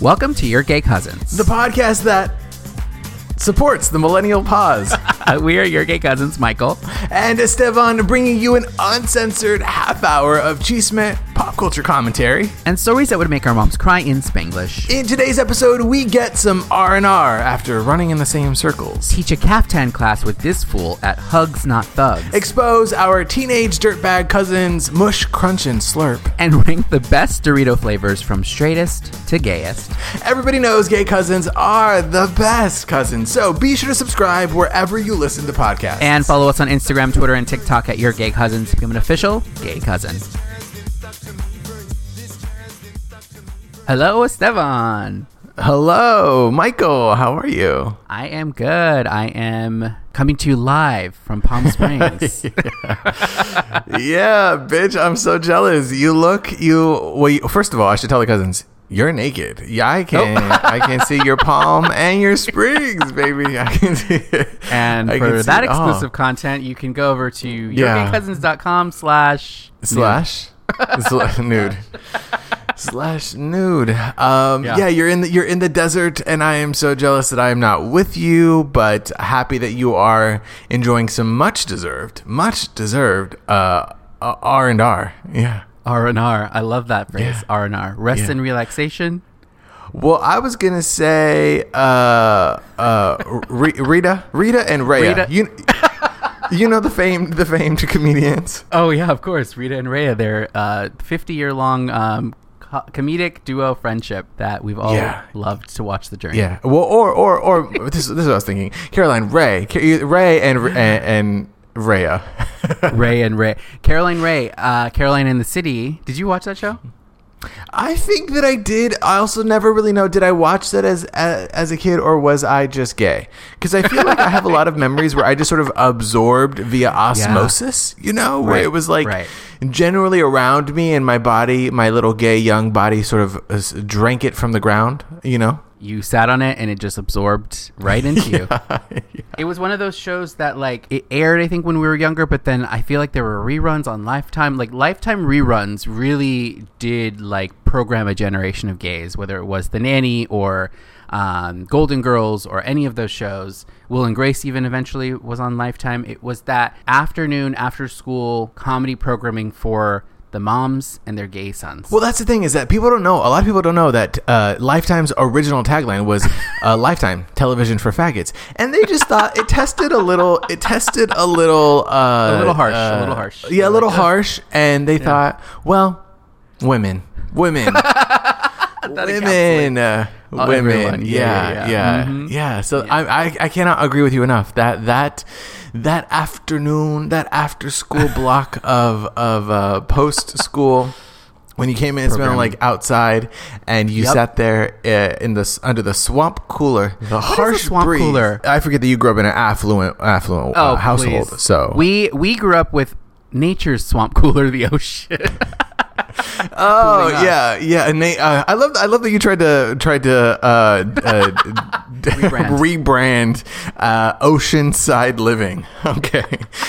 Welcome to Your Gay Cousins. the podcast that supports the millennial pause. Uh, we are Your Gay Cousins, Michael. and Esteban bringing you an uncensored half hour of pop culture commentary. And stories that would make our moms cry in Spanglish. In today's episode, we get some R&R after running in the same circles. Teach a caftan class with this fool at Hugs Not Thugs. Expose our teenage dirtbag cousins mush, crunch, and slurp. and rank the best Dorito flavors from straightest to gayest. Everybody knows gay cousins are the best cousins, so be sure to subscribe wherever you listen to podcasts. And follow us on Instagram, Twitter, and TikTok at Your Gay Cousins. Become an official gay cousin. Hello, Esteban. hello, Michael. How are you? I am good. I am coming to you live from Palm Springs. yeah, bitch, I'm so jealous. You look, you. Well, you, first of all, I should tell the cousins. You're naked. Yeah, I can. I can see your palm and your springs, baby. I can see it. and I for that all. exclusive content, you can go over to Yeah. yourgaycousins.com slash slash Sla- nude slash nude. Um, Yeah. yeah. you're in the you're in the desert, and I am so jealous that I am not with you, but happy that you are enjoying some much deserved, much deserved uh, R and R. Yeah. R and R. I love that phrase. Yeah. R and R. Rest Yeah. and relaxation. Well, I was gonna say uh, uh, Re- Rita, Rita, and Rhea. Rita. You, you know the famed the famed comedians. Oh yeah, of course. Rita and Rhea. Their uh, fifty-year-long um, co- comedic duo friendship that we've all Yeah. loved to watch the journey. Yeah. Well, or or or this, this is what I was thinking. Caroline Rhea, Ray and and, and Rhea. Ray and Ray. Caroline Rhea. Uh, Caroline in the City. Did you watch that show? I think that I did. I also never really know. Did I watch that as as, as a kid, or was I just gay? Because I feel like I have a lot of memories where I just sort of absorbed via osmosis. You know, where Right, it was like right. Generally around me, and my body, my little gay young body, sort of uh, drank it from the ground. You know. You sat on it and it just absorbed right into you. It was one of those shows that like it aired I think when we were younger, but then I feel like there were reruns on Lifetime. Like Lifetime reruns really did like program a generation of gays, whether it was The Nanny or um, Golden Girls or any of those shows. Will and Grace even eventually was on Lifetime. It was that afternoon after school comedy programming for the moms and their gay sons. Well, that's the thing is that people don't know. A lot of people don't know that uh, Lifetime's original tagline was uh, "Lifetime Television for Faggots," and they just thought it tested a little. It tested a little. Uh, A little harsh, a uh, little harsh. Yeah, a little harsh, and they thought, well, women, women, women, uh, Oh, women. everyone. Yeah, Yeah, yeah, yeah, yeah. Mhm. So I, I, I cannot agree with you enough. That that that afternoon, that after school block of of uh, post school. When you came in, smelling Programming. like outside, and you Yep. sat there uh, in the under the swamp cooler, the a harsh swamp breeze. cooler? I forget that you grew up in an affluent affluent uh, household, please. so we we grew up with nature's swamp cooler, the ocean. Oh yeah, yeah. And they, uh, I love, I love that you tried to tried to uh, uh, Rebrand. rebrand uh, Oceanside Living. Okay,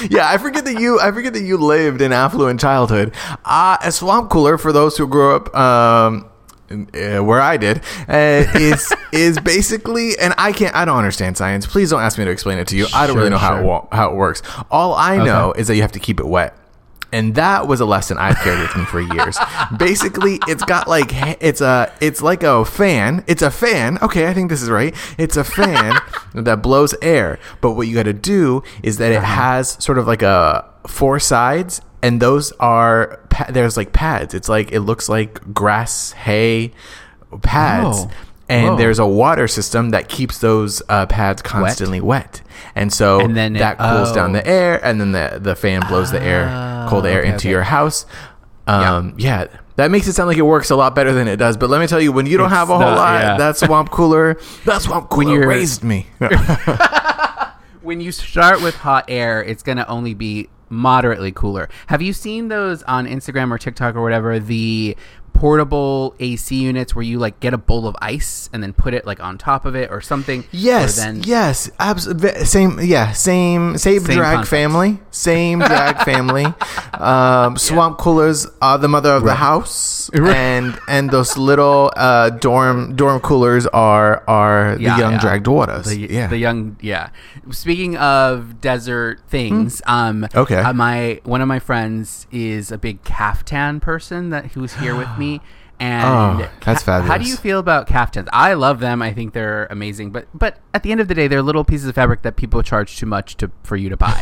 yeah. I forget that you, I forget that you lived in affluent childhood. Uh, a swamp cooler for those who grew up. Um, uh, where I did uh, is is basically, and I can't, I don't understand science. Please don't ask me to explain it to you. I don't Sure, really know how it how it works. All I know is that you have to keep it wet. And that was a lesson I've carried with me for years. Basically, it's got like it's a it's like a fan. It's a fan. Okay, I think this is right. It's a fan that blows air. But what you got to do is that it uh-huh. has sort of like a four sides, and those are there's like pads. It's like it looks like grass, hay, pads. Oh. And Whoa. there's a water system that keeps those uh, pads constantly wet. And so And then it- that cools down oh. the air, and then the the fan blows the air, cold air okay, into okay. your house. Um, yeah. that makes it sound like it works a lot better than it does. But let me tell you, when you don't It's have a whole not, lot, yeah. that swamp cooler, that swamp cooler you're- raised me. when you start with hot air, it's going to only be moderately cooler. Have you seen those on Instagram or TikTok or whatever? The portable AC units where you like get a bowl of ice and then put it like on top of it or something. Yes, or then yes, absolutely. Same, yeah, same, same, Same drag concept. family, same drag family. Um, swamp coolers are the mother of the house, Right. and and those little uh, dorm dorm coolers are are the Yeah, young yeah. drag daughters. the, yeah, the young yeah speaking of desert things um Hmm. Okay. uh, my one of my friends is a big caftan person that who's here with me and Oh, that's ca- how do you feel about caftans i love them i think they're amazing but but at the end of the day they're little pieces of fabric that people charge too much to for you to buy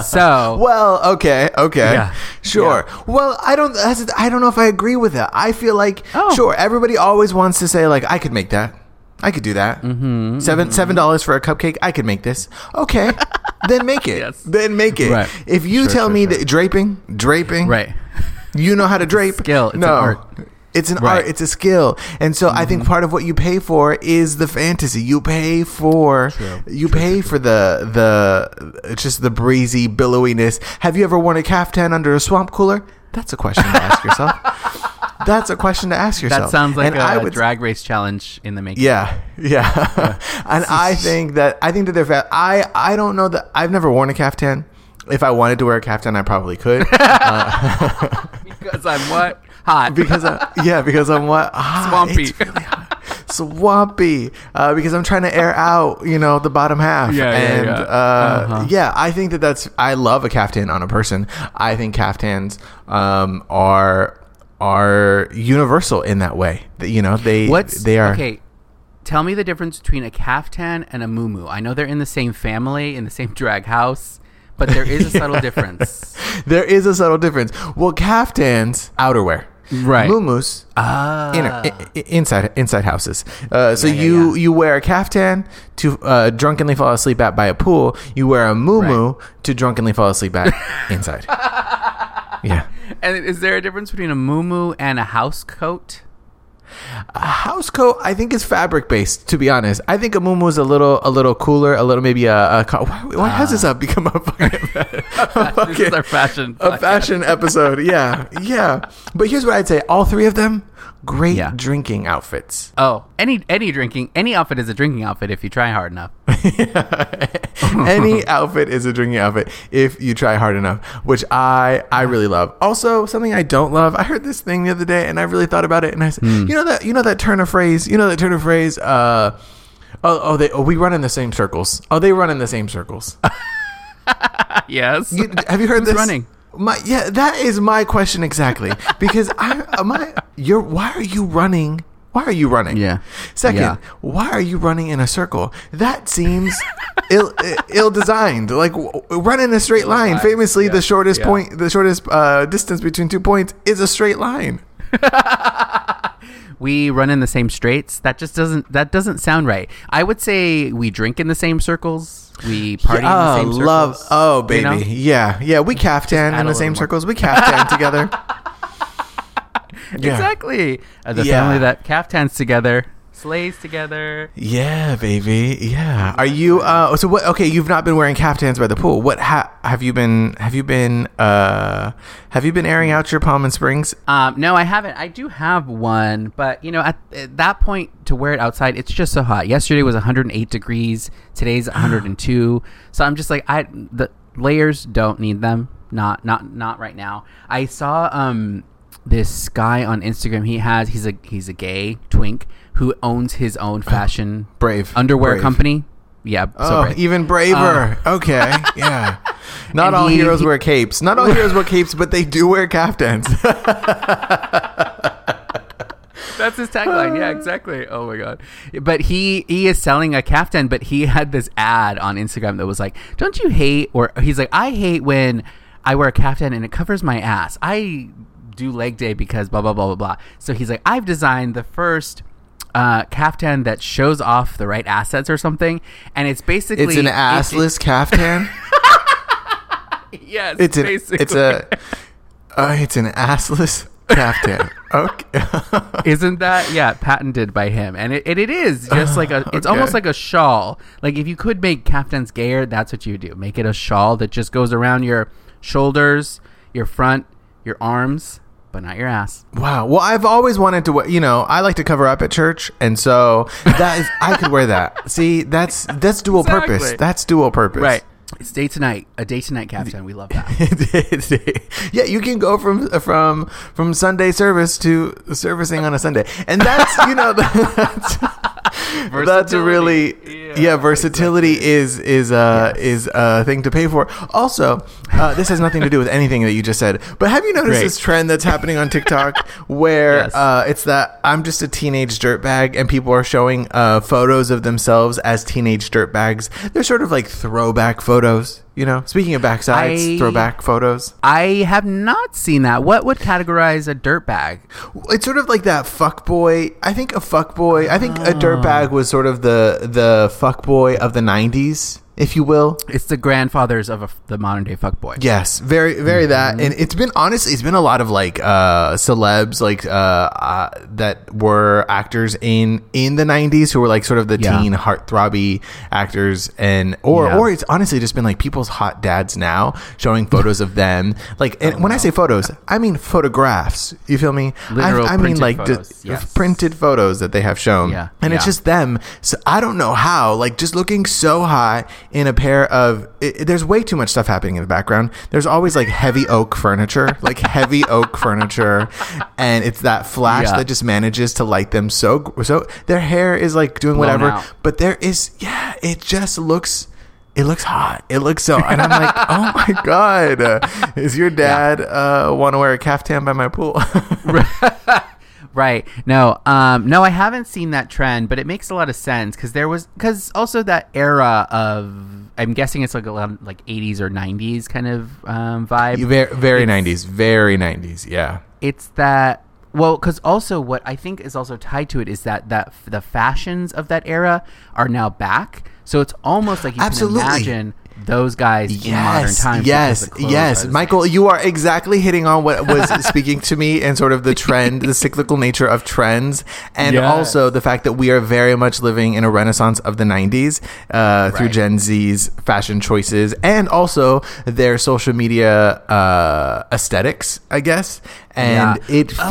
so Well, okay, okay, Yeah. sure. Well, I don't. That's, I don't know if I agree with that. I feel like Oh. sure. Everybody always wants to say like, I could make that. I could do that. Mm-hmm, seven seven dollars for a cupcake. I could make this. Okay, then make it. Yes. Then make it. Right. If you Sure, tell sure, me sure. that draping, draping, right you know how to drape. skill. It's an no. art. It's an Right. Mm-hmm. art. It's a skill, and so I think part of what you pay for is the fantasy. You pay for True. you pay for the the just the breezy billowiness. Have you ever worn a caftan under a swamp cooler? That's a question to ask yourself. That's a question to ask yourself. that sounds like And a I would- drag race challenge in the making yeah, yeah. and I think that I think that they're fat. I I don't know that I've never worn a caftan. If I wanted to wear a caftan, I probably could. Because i'm what hot because I, yeah, because I'm what ah, Swampy. really hot. swampy. Uh, because I'm trying to air out, you know, the bottom half. Yeah, yeah, and yeah. Uh, Uh-huh. yeah, I think that that's. I love a caftan on a person. I think caftans um, are are universal in that way. You know, they What's they are. okay? Tell me the difference between a caftan and a muumuu. I know they're in the same family, in the same drag house, but there is a subtle difference. There is a subtle difference. Well, caftans outerwear. Right. Muumuus, Ah, inner, i- i- inside inside houses. Uh, so Yeah, yeah, you yeah. you wear a caftan to uh, drunkenly fall asleep at by a pool. You wear a muumuu to drunkenly fall asleep at inside. yeah, and is there a difference between a muumuu and a house coat? House coat I think is fabric based. To be honest, I think a muumuu is a little a little cooler. A little maybe a. a why, why has this ah. up become a fucking, a This is our fashion. a fashion episode? Yeah, yeah. But here's what I'd say: all three of them, great Yeah. drinking outfits. Oh, any any drinking any outfit is a drinking outfit if you try hard enough. Any outfit is a drinking outfit if you try hard enough, which I I really love. Also, something I don't love. I heard this thing the other day, and I really thought about it. And I said, Hmm. you know that you know that turn of phrase. You know that turn of phrase. Uh, oh, oh, they oh, we run in the same circles. Oh, they run in the same circles. yes. You, have you heard Who's this? running? My yeah, that is my question exactly. Because I am I you're why are you running? Why are you running? Yeah. Second, Yeah. why are you running in a circle? That seems ill ill designed. Like w- run in a straight line. Famously, yeah, the shortest yeah. point, the shortest uh, distance between two points is a straight line. we run in the same straights. That just doesn't that doesn't sound right. I would say we drink in the same circles. We party in the oh, same circles. love. Oh, you baby. know? Yeah, yeah. We caftan in the same little more. circles. We caftan together. Yeah. Exactly. Uh, As a Yeah. family that caftans together, slays together. Yeah, baby. Yeah. Are you? Uh. So what? Okay, you've not been wearing caftans by the pool. What ha- have you been? Have you been? Uh. Have you been airing out your Palm and Springs? Um, no, I haven't. I do have one, but you know, at, at that point to wear it outside, it's just so hot. Yesterday was 108 degrees. Today's 102. so I'm just like, I the layers don't need them. Not not not right now. I saw um this guy on Instagram. He has he's a he's a gay twink who owns his own uh, fashion Brave underwear Brave. company. Yeah. so Oh, brave. even braver. Um, okay. Yeah. Not all he- heroes he- wear capes. Not all heroes wear capes, but they do wear caftans. That's his tagline. Yeah, exactly. Oh my god. But he he is selling a caftan, but he had this ad on Instagram that was like, "Don't you hate?" Or he's like, "I hate when I wear a caftan and it covers my ass. I do leg day because blah blah blah blah blah." So he's like, "I've designed the first Uh, caftan that shows off the right assets or something, and it's basically it's an it- it- assless caftan. yes, It's an. basically. It's a. Uh, it's an assless caftan. Okay. Isn't that yeah patented by him? And it, it, it is just like a it's Okay. almost like a shawl. Like if you could make caftans gayer, that's what you do. Make it a shawl that just goes around your shoulders, your front, your arms, but not your ass. Wow. Well, I've always wanted to. You know, I like to cover up at church, and so that is I could wear that. See, that's that's dual Exactly. purpose. That's dual purpose. Right. It's day to night, a day to night caftan. We love that. yeah, you can go from from from Sunday service to servicing on a Sunday, and that's you know that's that's a really yeah, versatility is is uh is a thing to pay for. Also, uh, this has nothing to do with anything that you just said, but have you noticed Great. this trend that's happening on TikTok where Yes. uh, it's that I'm just a teenage dirtbag, and people are showing uh, photos of themselves as teenage dirtbags. They're sort of like throwback photos. You know, speaking of backsides, I- throwback photos. I have not seen that. What would categorize a dirtbag? It's sort of like that fuck boy. I think a fuck boy. I think a dirtbag ah. was sort of the the fuck boy of the '90s, if you will. It's the grandfathers of a, the modern day fuckboy. Yes, very, very that, and it's been honestly, it's been a lot of like uh, celebs, like uh, uh, that were actors in in the '90s who were like sort of the Yeah. teen heartthrobby actors, and or Yeah. or it's honestly just been like people's hot dads now showing photos of them. Like, and when I say photos, I mean photographs. You feel me? Literal I, I mean like just yes. printed photos that they have shown, Yeah, and it's just them. So I don't know how, like, just looking so high in a pair of. It, there's way too much stuff happening in the background. There's always like heavy oak furniture, like heavy oak furniture, and it's that flash Yeah. that just manages to light them so so. Their hair is like doing Blown whatever, out. but there is yeah, it just looks. It looks hot. It looks so, and I'm like, oh my god, uh, is your dad uh, want to wear a caftan by my pool? Right. No. Um. No, I haven't seen that trend, but it makes a lot of sense because there was because also that era of I'm guessing it's like a lot like 80s or 90s kind of um, vibe. very, very It's- 90s, very 90s. Yeah. It's that well because also what I think is also tied to it is that that the fashions of that era are now back. So it's almost like you Absolutely. can imagine those guys in modern times. Yes, yes, Michael, you are exactly hitting on what was speaking to me and sort of the trend, the cyclical nature of trends, and Yes. also the fact that we are very much living in a renaissance of the '90s uh, through Gen Z's fashion choices and also their social media uh, aesthetics, I guess. And Yeah. it Oh.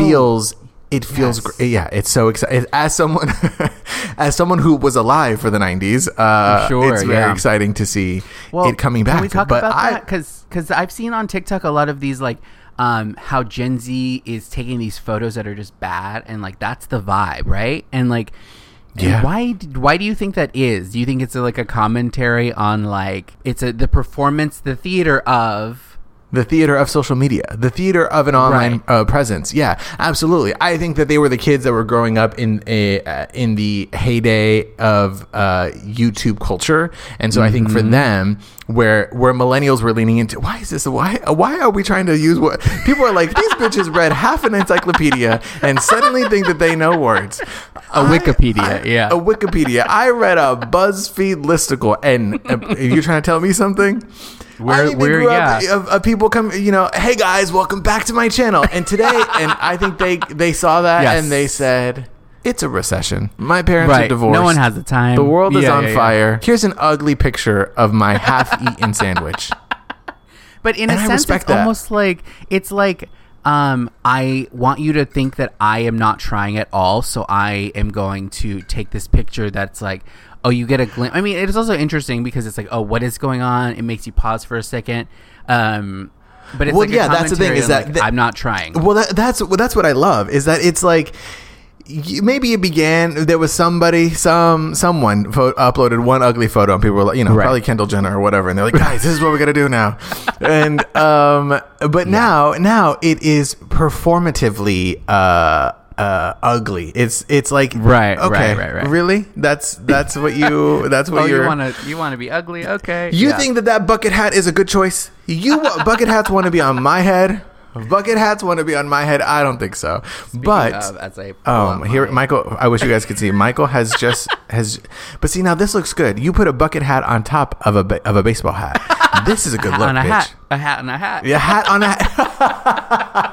It feels Yes. great. Yeah, it's so exciting. As someone, as someone who was alive for the '90s, uh, Sure, it's very yeah. exciting to see it coming back. Can we talk but about I, that? Because because I've seen on TikTok a lot of these like um, how Gen Z is taking these photos that are just bad and like that's the vibe, right? And like, Yeah. why why do you think that is? Do you think it's a, like a commentary on like it's a the performance, the theater of the theater of social media, the theater of an online Right. uh, presence. Yeah, absolutely. I think that they were the kids that were growing up in a uh, in the heyday of uh, YouTube culture, and so I think Mm-hmm. for them, where where millennials were leaning into, why is this? Why why are we trying to use what people are like? These bitches read half an encyclopedia and suddenly think that they know words. A Wikipedia, yeah. a Wikipedia. I read a BuzzFeed listicle, and uh, you're trying to tell me something. Where- I think they where- grew up yeah. of, of people come, you know, hey guys, welcome back to my channel. And today, and I think they they saw that Yes. and they said, it's a recession. My parents are right? divorced. No one has the time. The world is Yeah, on yeah, yeah. fire. Here's an ugly picture of my half-eaten sandwich. But in And a I sense, it's that. almost like it's like um, I want you to think that I am not trying at all, so I am going to take this picture that's like, oh, you get a glimpse. I mean, it is also interesting because it's like, oh, what is going on? It makes you pause for a second. Um, but it's Well, like yeah, that's the thing, is that like, the- I'm not trying. Well, that, that's well, that's what I love is that it's like maybe it began. There was somebody, some someone pho- uploaded one ugly photo, and people were like, you know, Right. probably Kendall Jenner or whatever, and they're like, guys, this is what we're gonna do now. and um, but now now it is performatively uh uh ugly. It's it's like Right, okay, right, right, right. really? That's that's what you that's what oh, you're. you want to you want to be ugly? Okay. You Yeah. think that that bucket hat is a good choice? You wa- bucket hats want to be on my head. Bucket hats want to be on my head. I don't think so. but of, as I um, here, Michael. I wish you guys could see. Michael has just has. But see now, this looks good. You put a bucket hat on top of a ba- of a baseball hat. This is a good hat look, on a bitch. hat, a hat on a hat. Yeah, hat on a hat.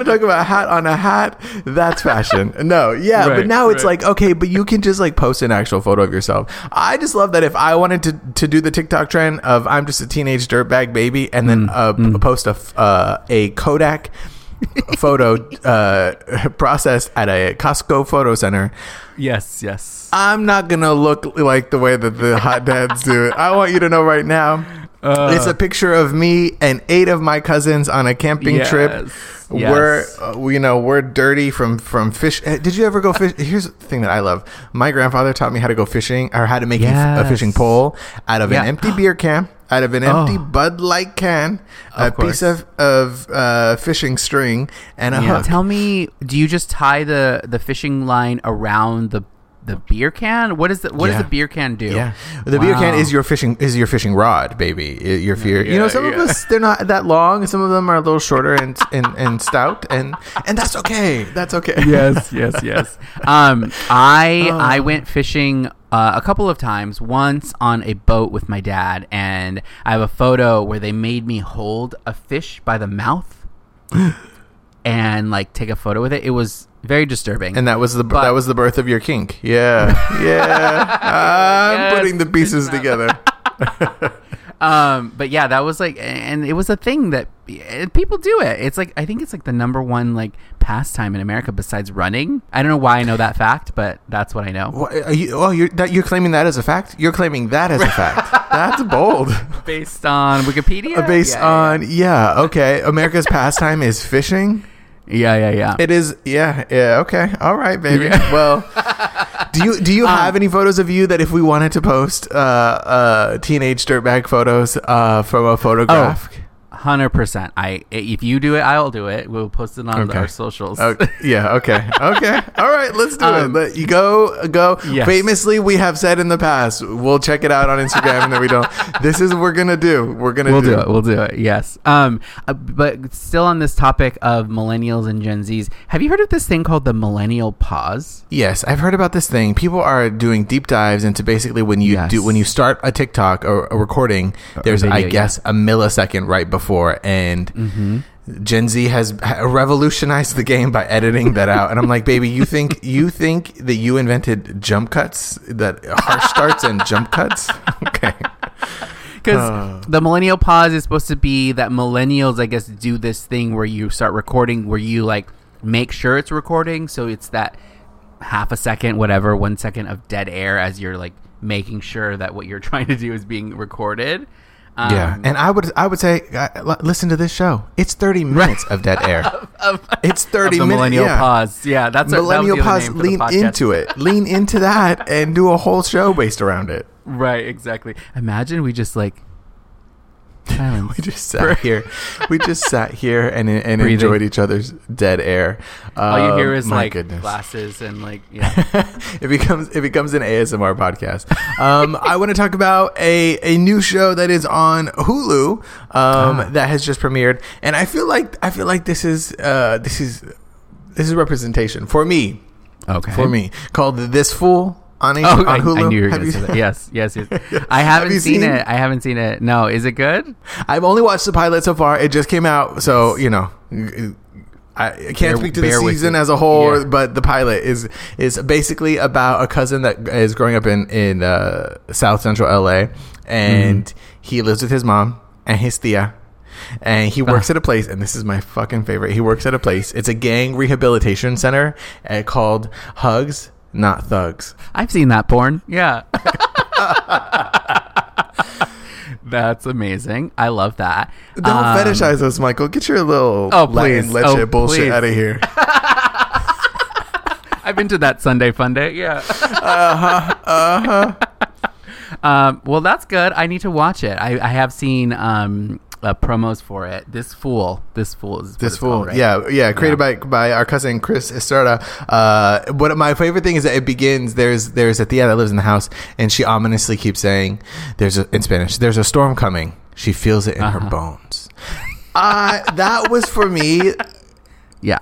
want to talk about hat on a hat, that's fashion. No, yeah, Right, but now it's right. like okay, but you can just like post an actual photo of yourself. I just love that if I wanted to to do the TikTok trend of I'm just a teenage dirtbag baby, and then uh, p- post a uh, a Kodak photo uh, processed at a Costco photo center. Yes, yes. I'm not gonna look like the way that the hot dads do it. I want you to know right now. Uh. it's a picture of me and eight of my cousins on a camping Yes, trip. Yes. We're, uh, we- you know, we're dirty from from fish. eh, Did you ever go fish? Here's the thing that I love. My grandfather taught me how to go fishing, or how to make a Yes. fishing pole out of Yeah. an empty beer can, out of an empty Oh. Bud Light can, a course. piece of of uh, fishing string, and a Yeah. hook. Tell me, do you just tie the the fishing line around the the beer can? What is the what Yeah. does the beer can do? Yeah, the beer can is your fishing is your fishing rod, baby. Your fear. you know, Yeah, some of us they're not that long. Some of them are a little shorter and and, and stout, and and that's okay. That's okay. yes, yes, yes. Um, I Oh. I went fishing uh, a couple of times. Once on a boat with my dad, and I have a photo where they made me hold a fish by the mouth and like take a photo with it. It was very disturbing. And that was the But- that was the birth of your kink. Yeah, yeah. I'm Yes, putting the pieces together. um, but yeah, that was like, and it was a thing that eh, people do it. It's like I think it's like the number one like pastime in America besides running. I don't know why I know that fact, but that's what I know. Are you, oh, you're that you're claiming that as a fact. You're claiming that as a fact. That's bold. Based on Wikipedia, Based Yeah, on yeah, okay. America's pastime is fishing. Yeah, yeah, yeah. It is, yeah, yeah. Okay, all right, baby. Yeah. Well, do you do you Um, have any photos of you that if we wanted to post uh, uh, teenage dirtbag photos uh, from a photograph? Hundred percent. I if you do it, I'll do it. We'll post it on Okay. our socials. Oh, yeah. Okay. Okay. All right. Let's do Um, it. But you go. Go. Yes. Famously, we have said in the past, we'll check it out on Instagram, and then we don't. This is what we're gonna do. We're gonna. We'll do, do it. We'll do it. Yes. Um. uh, but still on this topic of millennials and Gen Zs, have you heard of this thing called the millennial pause? Yes, I've heard about this thing. People are doing deep dives into basically when you Yes. do when you start a TikTok or a recording. There's, video, I yeah. guess, a millisecond right before, and Mm-hmm. Gen Z has revolutionized the game by editing that out. And I'm like, baby, you think you think that you invented jump cuts, that harsh starts and jump cuts? Okay. Because Uh. the millennial pause is supposed to be that millennials, I guess, do this thing where you start recording, where you like make sure it's recording, so it's that half a second, whatever, one second of dead air as you're like making sure that what you're trying to do is being recorded. Um, Yeah, and I would I would say uh, listen to this show. It's 30 minutes of dead air. it's 30 of the minutes. millennial yeah. pause. Yeah, that's our- that Millennial pause. name for the Lean into it. Lean into that and do a whole show based around it. Right, exactly. Imagine we just like silence. We just sat here. We just sat here and and Breathing. enjoyed each other's dead air. All you hear Um, is like goodness. glasses and like yeah. it becomes it becomes an ASMR podcast. Um, I want to talk about a a new show that is on Hulu um, Ah. that has just premiered, and I feel like I feel like this is uh, this is this is representation for me Okay. for me called This Fool on, H- Oh, on I, Hulu. I knew you were going to say that. Yes, yes, yes. I haven't you seen, seen- it. I haven't seen it. No, is it good? I've only watched the pilot so far. It just came out, so you know. I I can't Bear- speak to the season as a whole, Yeah. but the pilot is is basically about a cousin that is growing up in in uh, South Central LA, and Mm-hmm. he lives with his mom and his tia, and he works at a place. And this is my fucking favorite. He works at a place. It's a gang rehabilitation center uh, called Hugs, Not Thugs. I've seen that porn. Yeah. That's amazing. I love that. Don't Um, fetishize us, Michael. Get your little Oh, please. leche Oh, bullshit please. out of here. I've been to that Sunday fun day. Yeah. Uh-huh. Uh-huh, Um, well, that's good. I need to watch it. I, I have seen um, uh, promos for it. This fool. This fool is This fool, called, right? yeah, yeah, created Yeah. by by our cousin Chris Estrada. Uh, what my favorite thing is that it begins. There's there's a tia that lives in the house, and she ominously keeps saying, "There's a, in Spanish. There's a storm coming. She feels it in her Uh-huh. bones." Uh, that was for me. Yeah.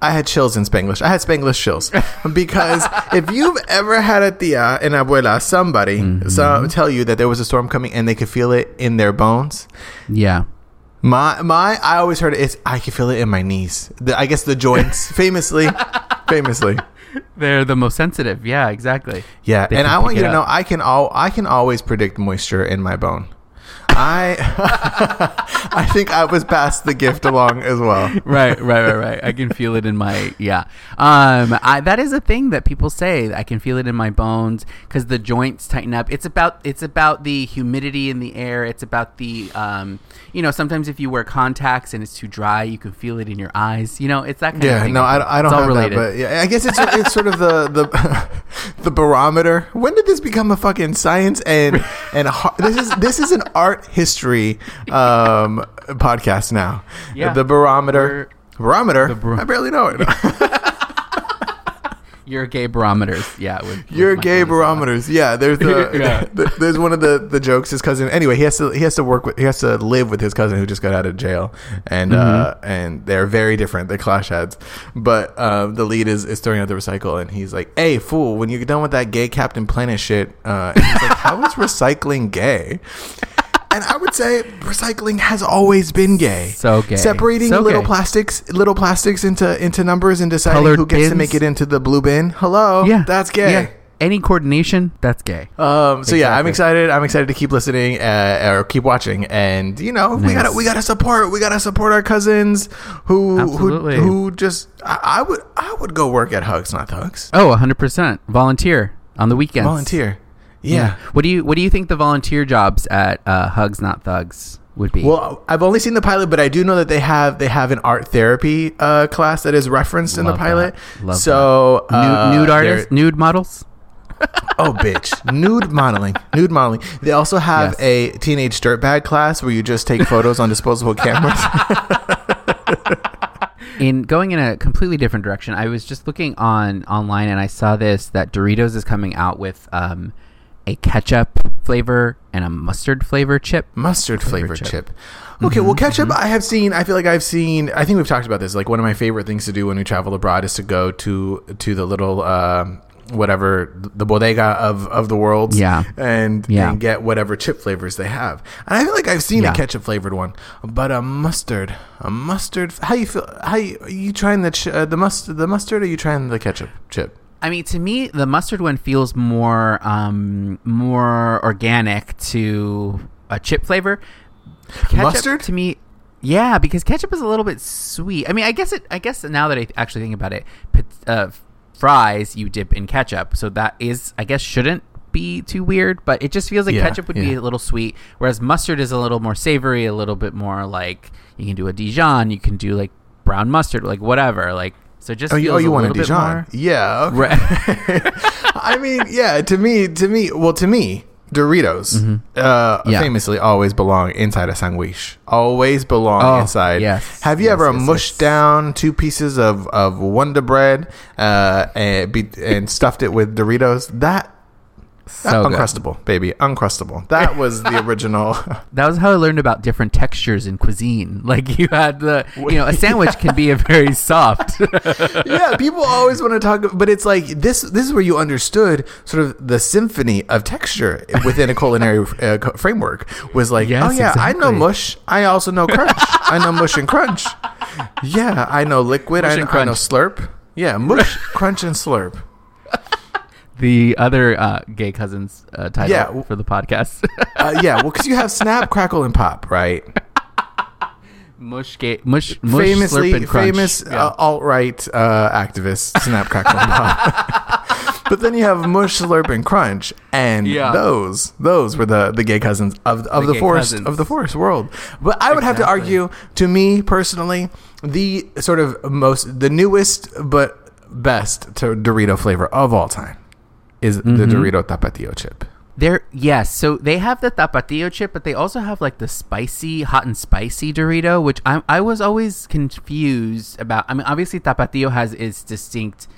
I had chills in Spanglish. I had Spanglish chills because if you've ever had a tia, an abuela, somebody Mm-hmm. so, tell you that there was a storm coming and they could feel it in their bones, Yeah. My my, I always heard it, it's. I can feel it in my knees. The, I guess the joints, famously, famously. They're the most sensitive. Yeah, exactly. Yeah, They and I want you to know. I can all I can always predict moisture in my bone. I I think I was passed the gift along as well. right, right, right, right. I can feel it in my yeah. Um, I, that is a thing that people say. I can feel it in my bones because the joints tighten up. It's about it's about the humidity in the air. It's about the um, you know, sometimes if you wear contacts and it's too dry, you can feel it in your eyes. You know, it's that kind of Yeah, thing. no, I, I don't It's have related. that, but yeah, I guess it's it's sort of the the the barometer. When did this become a fucking science and and this is this is an art history um podcast now. Yeah. the barometer. Barometer. bar- I barely know it. Your gay barometers, yeah. With, Your gay barometers. Yeah, there's the, Yeah. the- there's one of the the jokes. His cousin. Anyway, he has to he has to work with he has to live with his cousin who just got out of jail, and uh, Mm-hmm. and they're very different. They're clash heads, but uh, the lead is is throwing out the recycle, and he's like, "Hey, fool! When you're done with that gay Captain Planet shit," uh, and he's like, "How is recycling gay?" And I would say recycling has always been gay. So gay. Separating So little gay. plastics, little plastics into into numbers and deciding Colored who gets to make it into the blue bin. Hello, Yeah, that's gay. Yeah. Any coordination, that's gay. Um, so yeah, I'm excited. I'm excited to keep listening uh, or keep watching, and you know, we gotta we gotta support. We gotta support our cousins who who Absolutely. who just. I, I would I would go work at Hugs, not Thugs. Oh, 100%. Volunteer on the weekends. Volunteer. Yeah. What do you What do you think the volunteer jobs at uh, Hugs Not Thugs would be? Well, I've only seen the pilot, but I do know that they have they have an art therapy uh, class that is referenced in the pilot. that. Love so nude, uh, nude they're- artists, nude models. Oh, bitch. Nude modeling. Nude modeling. They also have Yes. a teenage dirtbag class where you just take photos on disposable cameras. In going in a completely different direction, I was just looking on online and I saw this that Doritos is coming out with um, a ketchup flavor and a mustard flavor chip. Mustard Flavor chip. chip. Okay, well, ketchup, I have seen, I feel like I've seen, I think we've talked about this. Like, one of my favorite things to do when we travel abroad is to go to to the little, um whatever, the bodega of, of the world. Yeah. And, Yeah. and get whatever chip flavors they have. And I feel like I've seen Yeah. a ketchup flavored one, but a mustard, a mustard, how you feel, how you, are you trying the, ch- uh, the, mustard, the mustard or are you trying the ketchup chip? I mean, to me, the mustard one feels more um, more organic to a chip flavor. Ketchup, Mustard? to me, yeah, because ketchup is a little bit sweet. I mean, I guess it. I guess now that I actually think about it, uh, fries you dip in ketchup, so that is, I guess, shouldn't be too weird. But it just feels like Yeah, ketchup would be a little sweet, whereas mustard is a little more savory, a little bit more like you can do a Dijon, you can do like brown mustard, like whatever, like. So just Oh, you, oh, you want a Dijon? more- Yeah. Okay. Right. I mean, yeah. To me, to me, well, to me, Doritos uh, Mm-hmm. Yeah. famously always belong inside a sandwich. Always belong Oh, inside. yes, Have you yes, ever yes, mushed yes. down two pieces of of Wonder Bread uh, and be, and stuffed it with Doritos? That. So good. uncrustable, baby, uncrustable. That was the original. That was how I learned about different textures in cuisine. Like you had the, you know, a sandwich can be a very soft. yeah, people always want to talk, but it's like this. This is where you understood sort of the symphony of texture within a culinary uh, framework. Was like, Yes, oh yeah, I know mush. I also know crunch. I know mush and crunch. Yeah, I know liquid. I, and I know slurp. Yeah, mush, crunch, and slurp. The other uh, gay cousins uh, title Yeah, w- for the podcast. Uh, yeah, well, because you have snap, crackle, and pop, right? mush gay, mush, mush famously slurp and crunch. famous Yeah. uh, alt right uh, activist, Snap Crackle and Pop. but then you have Mush, Slurp, and Crunch, and Yeah. those those were the the gay cousins of of the, gay forest cousins. of the forest world. But I would have to argue, to me personally, the sort of most the newest but best to Dorito flavor of all time is the Mm-hmm. Dorito Tapatio chip. They're yes, so they have the tapatio chip, but they also have like the spicy, hot and spicy Dorito, which I I was always confused about. I mean, obviously tapatio has its distinct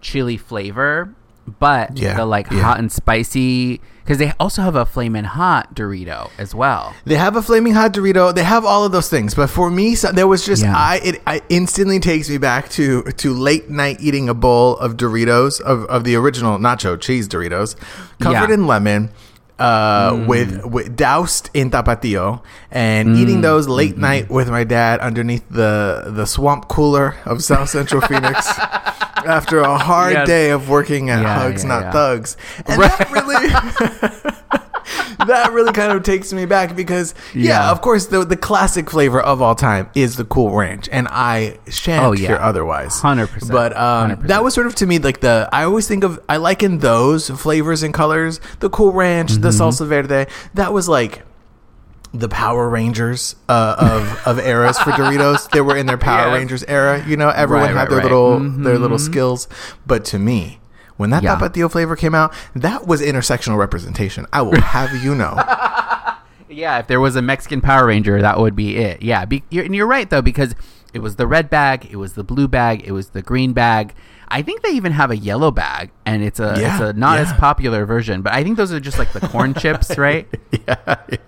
chili flavor, but Yeah, the like yeah. hot and spicy because they also have a flaming hot Dorito as well. They have a flaming hot Dorito. They have all of those things. But for me, so, there was just Yeah. I it I instantly takes me back to to late night eating a bowl of Doritos of, of the original nacho cheese Doritos, covered in lemon, uh, hmm. with, with doused in tapatio and eating hmm. those late night hmm. with my dad underneath the the swamp cooler of South Central Phoenix after a hard Yes. day of working at Yeah, Hugs yeah, Not yeah. Thugs, and that really. that really kind of takes me back because yeah, Yeah. of course the the classic flavor of all time is the Cool Ranch, and I shan't Oh, yeah. hear otherwise. 100%. But um, 100%. that was sort of to me like the I always think of I liken those flavors and colors, the Cool Ranch, the Mm-hmm. Salsa Verde. That was like the Power Rangers uh, of of eras for Doritos. They were in their Power Yes. Rangers era. You know, everyone Right, had right, their right. little Mhm. their little skills. But to me, when that Yeah. Tapatio flavor came out, that was intersectional representation. I will have you know. Yeah, if there was a Mexican Power Ranger, that would be it. Yeah, be, you're, and you're right though because it was the red bag, it was the blue bag, it was the green bag. I think they even have a yellow bag, and it's a Yeah, it's a not as popular version. But I think those are just like the corn chips, right? yeah, yeah,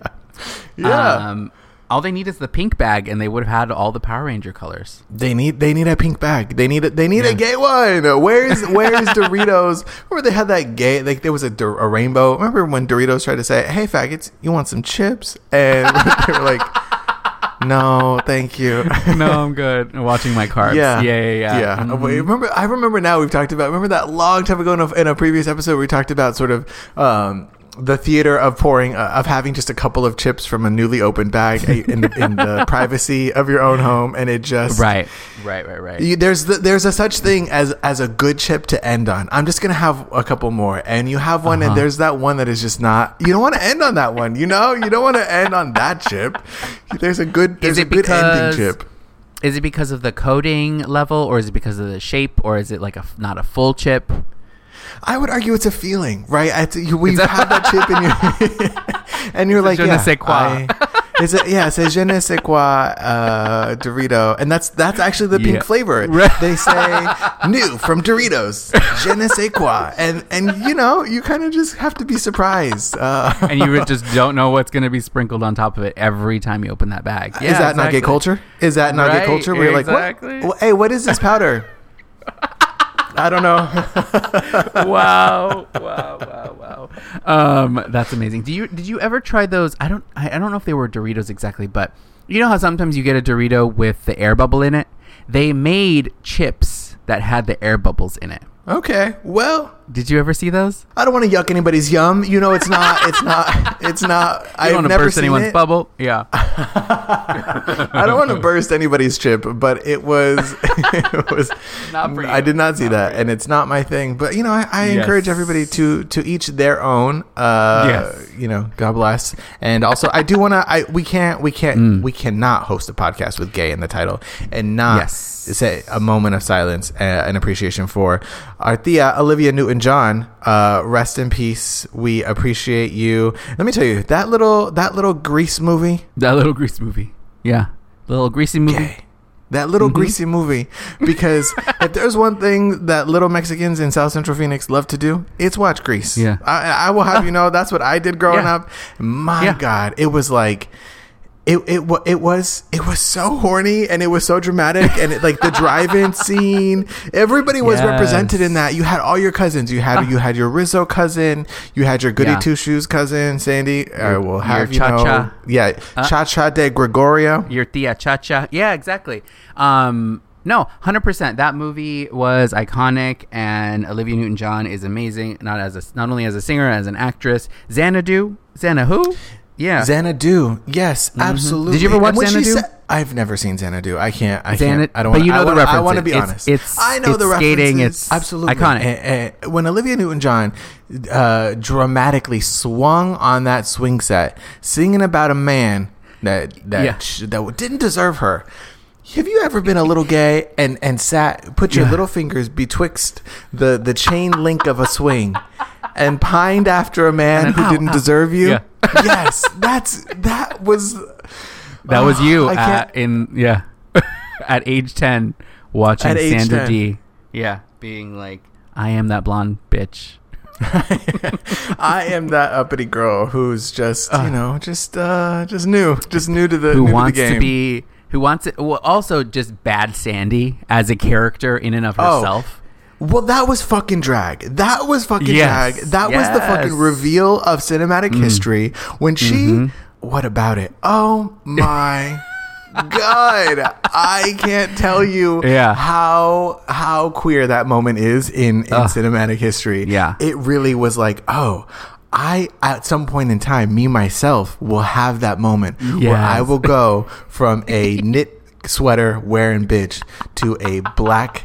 yeah. Um, all they need is the pink bag, and they would have had all the Power Ranger colors. They need they need a pink bag. They need a, they need a gay one. Where's where's Doritos? Remember they had that gay like there was a, a rainbow. Remember when Doritos tried to say, "Hey faggots, you want some chips?" And they were like, "No, thank you." no, I'm good. I'm watching my carbs. Yeah, yeah, yeah, yeah. yeah. Mhm. Wait, remember, I remember now. We've talked about. Remember that long time ago in a, in a previous episode, we talked about sort of um, the theater of pouring uh, of having just a couple of chips from a newly opened bag in, the, in the privacy of your own home, and it just Right, right, right, right. You, there's the, there's a such thing as as a good chip to end on. I'm just gonna have a couple more, and you have one, and Uh-huh. there's that one that is just not. You don't want to end on that one. You know, you don't want to end on that chip. There's a good there's Is a good ending because- chip. Is it because of the coating level, or is it because of the shape, or is it like a not a full chip? I would argue it's a feeling, right? It's, you, we've that- had that chip in your, and you're like, je ne yeah. I- it's a, yeah, c'est je ne sais quoi uh, Dorito, and that's that's actually the pink Yeah. flavor. Right. They say new from Doritos, je ne sais quoi, and and you know you kind of just have to be surprised. Uh, and you just don't know what's going to be sprinkled on top of it every time you open that bag. is that not gay culture? Is that not gay culture? Where you're like, what? Well, Hey, what is this powder? I don't know. wow, wow, wow, wow. Um, that's amazing. Do you did you ever try those? I don't I, I don't know if they were Doritos exactly, but you know how sometimes you get a Dorito with the air bubble in it. They made chips that had the air bubbles in it. okay, well. Did you ever see those? I don't want to yuck anybody's yum. You know, it's not. It's not. It's not. I've don't want to burst anyone's it. bubble. Yeah. I don't want to burst anybody's chip, but it was. It was. Not for I did not see Not that, and it's not my thing. But you know, I, I Yes. encourage everybody to to each their own. Uh, Yes. You know, God bless. And also, I do want to. I we can't. We can't. We cannot host a podcast with "gay" in the title and not Mm. Yes. say a moment of silence uh, and appreciation for our tia Olivia Newton John. Uh, rest in peace. We appreciate you. Let me tell you that little that little Grease movie. That little grease movie. Yeah. Little greasy movie. Gay. That little greasy movie. Because if there's one thing that little Mexicans in South Central Phoenix love to do, it's watch Grease. Yeah. I, I will have you know that's what I did growing Yeah. up. My Yeah. God, it was like. It, it it was it was so horny and it was so dramatic and it, like the drive-in scene everybody was represented in that you had all your cousins you had you had your Rizzo cousin you had your goody Yeah. two shoes cousin Sandy I will have your you know yeah Uh, Cha Cha DiGregorio Your Tia Cha Cha. Yeah, exactly. Um, no, 100%. That movie was iconic, and Olivia Newton John is amazing, not as a, not only as a singer, as an actress. Xanadu? Xana who? Yeah. Xanadu, yes, absolutely. Mm-hmm. Did you ever watch And Xanadu? said- I've never seen Xanadu. I can't. I Xana- can't. I don't. but wanna- you know I the wanna- I want to be It's- honest. it's- I know it's the skating, it's absolutely iconic. Eh, eh, when Olivia Newton-John uh, dramatically swung on that swing set, singing about a man that that Yeah. sh- that didn't deserve her. Have you ever been a little gay and and sat put your Yeah. little fingers betwixt the the chain link of a swing and pined after a man who ow, didn't ow. deserve you? Yeah. yes, that's that was that was Oh, you at, in, yeah, at age 10 watching At Sandra 10. D. Yeah, being like, I am that blonde bitch. I am that uppity girl who's just you know just uh just new, just new to the who new wants to, the to, be who wants it well also just bad sandy as a character in and of Oh. Well, that was fucking drag. That was fucking Yes. drag. That was the fucking reveal of cinematic history when she. Mm-hmm. What about it? Oh my god! I can't tell you Yeah. how how queer that moment is in in cinematic history. Yeah. it really was like, oh. I at some point in time, me myself will have that moment where I will go from a knit sweater wearing bitch to a black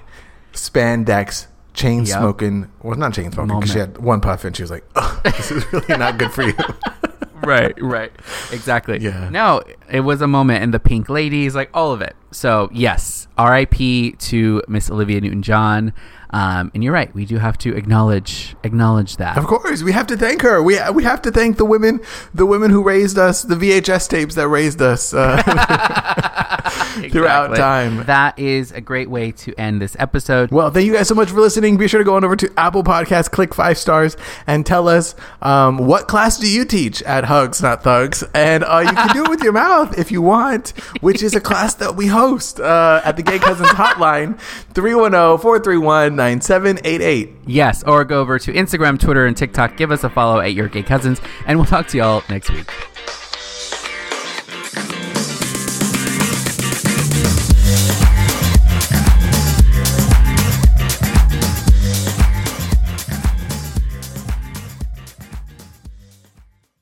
spandex chain Yep. smoking. Well, not chain smoking because she had one puff and she was like, "Ugh, "This is really not good for you." right, right. Exactly. Yeah. No, it was a moment and the pink ladies, like all of it. So yes, R.I.P. to Miss Olivia Newton John. Um, and you're right, we do have to acknowledge acknowledge that. Of course, we have to thank her. We we have to thank the women, the women who raised us, the VHS tapes that raised us uh, throughout time. That is a great way to end this episode. Well, thank you guys so much for listening. Be sure to go on over to Apple Podcasts, click five stars, and tell us um, what class do you teach at Hugs Not Thugs, and uh, you can do it with your mouth if you want, which is a class that we host uh, at the Gay Cousins Hotline, oh, 310-431-9788. Yes, or go over to Instagram, Twitter, and TikTok. Give us a follow at Your Gay Cousins, and we'll talk to y'all next week.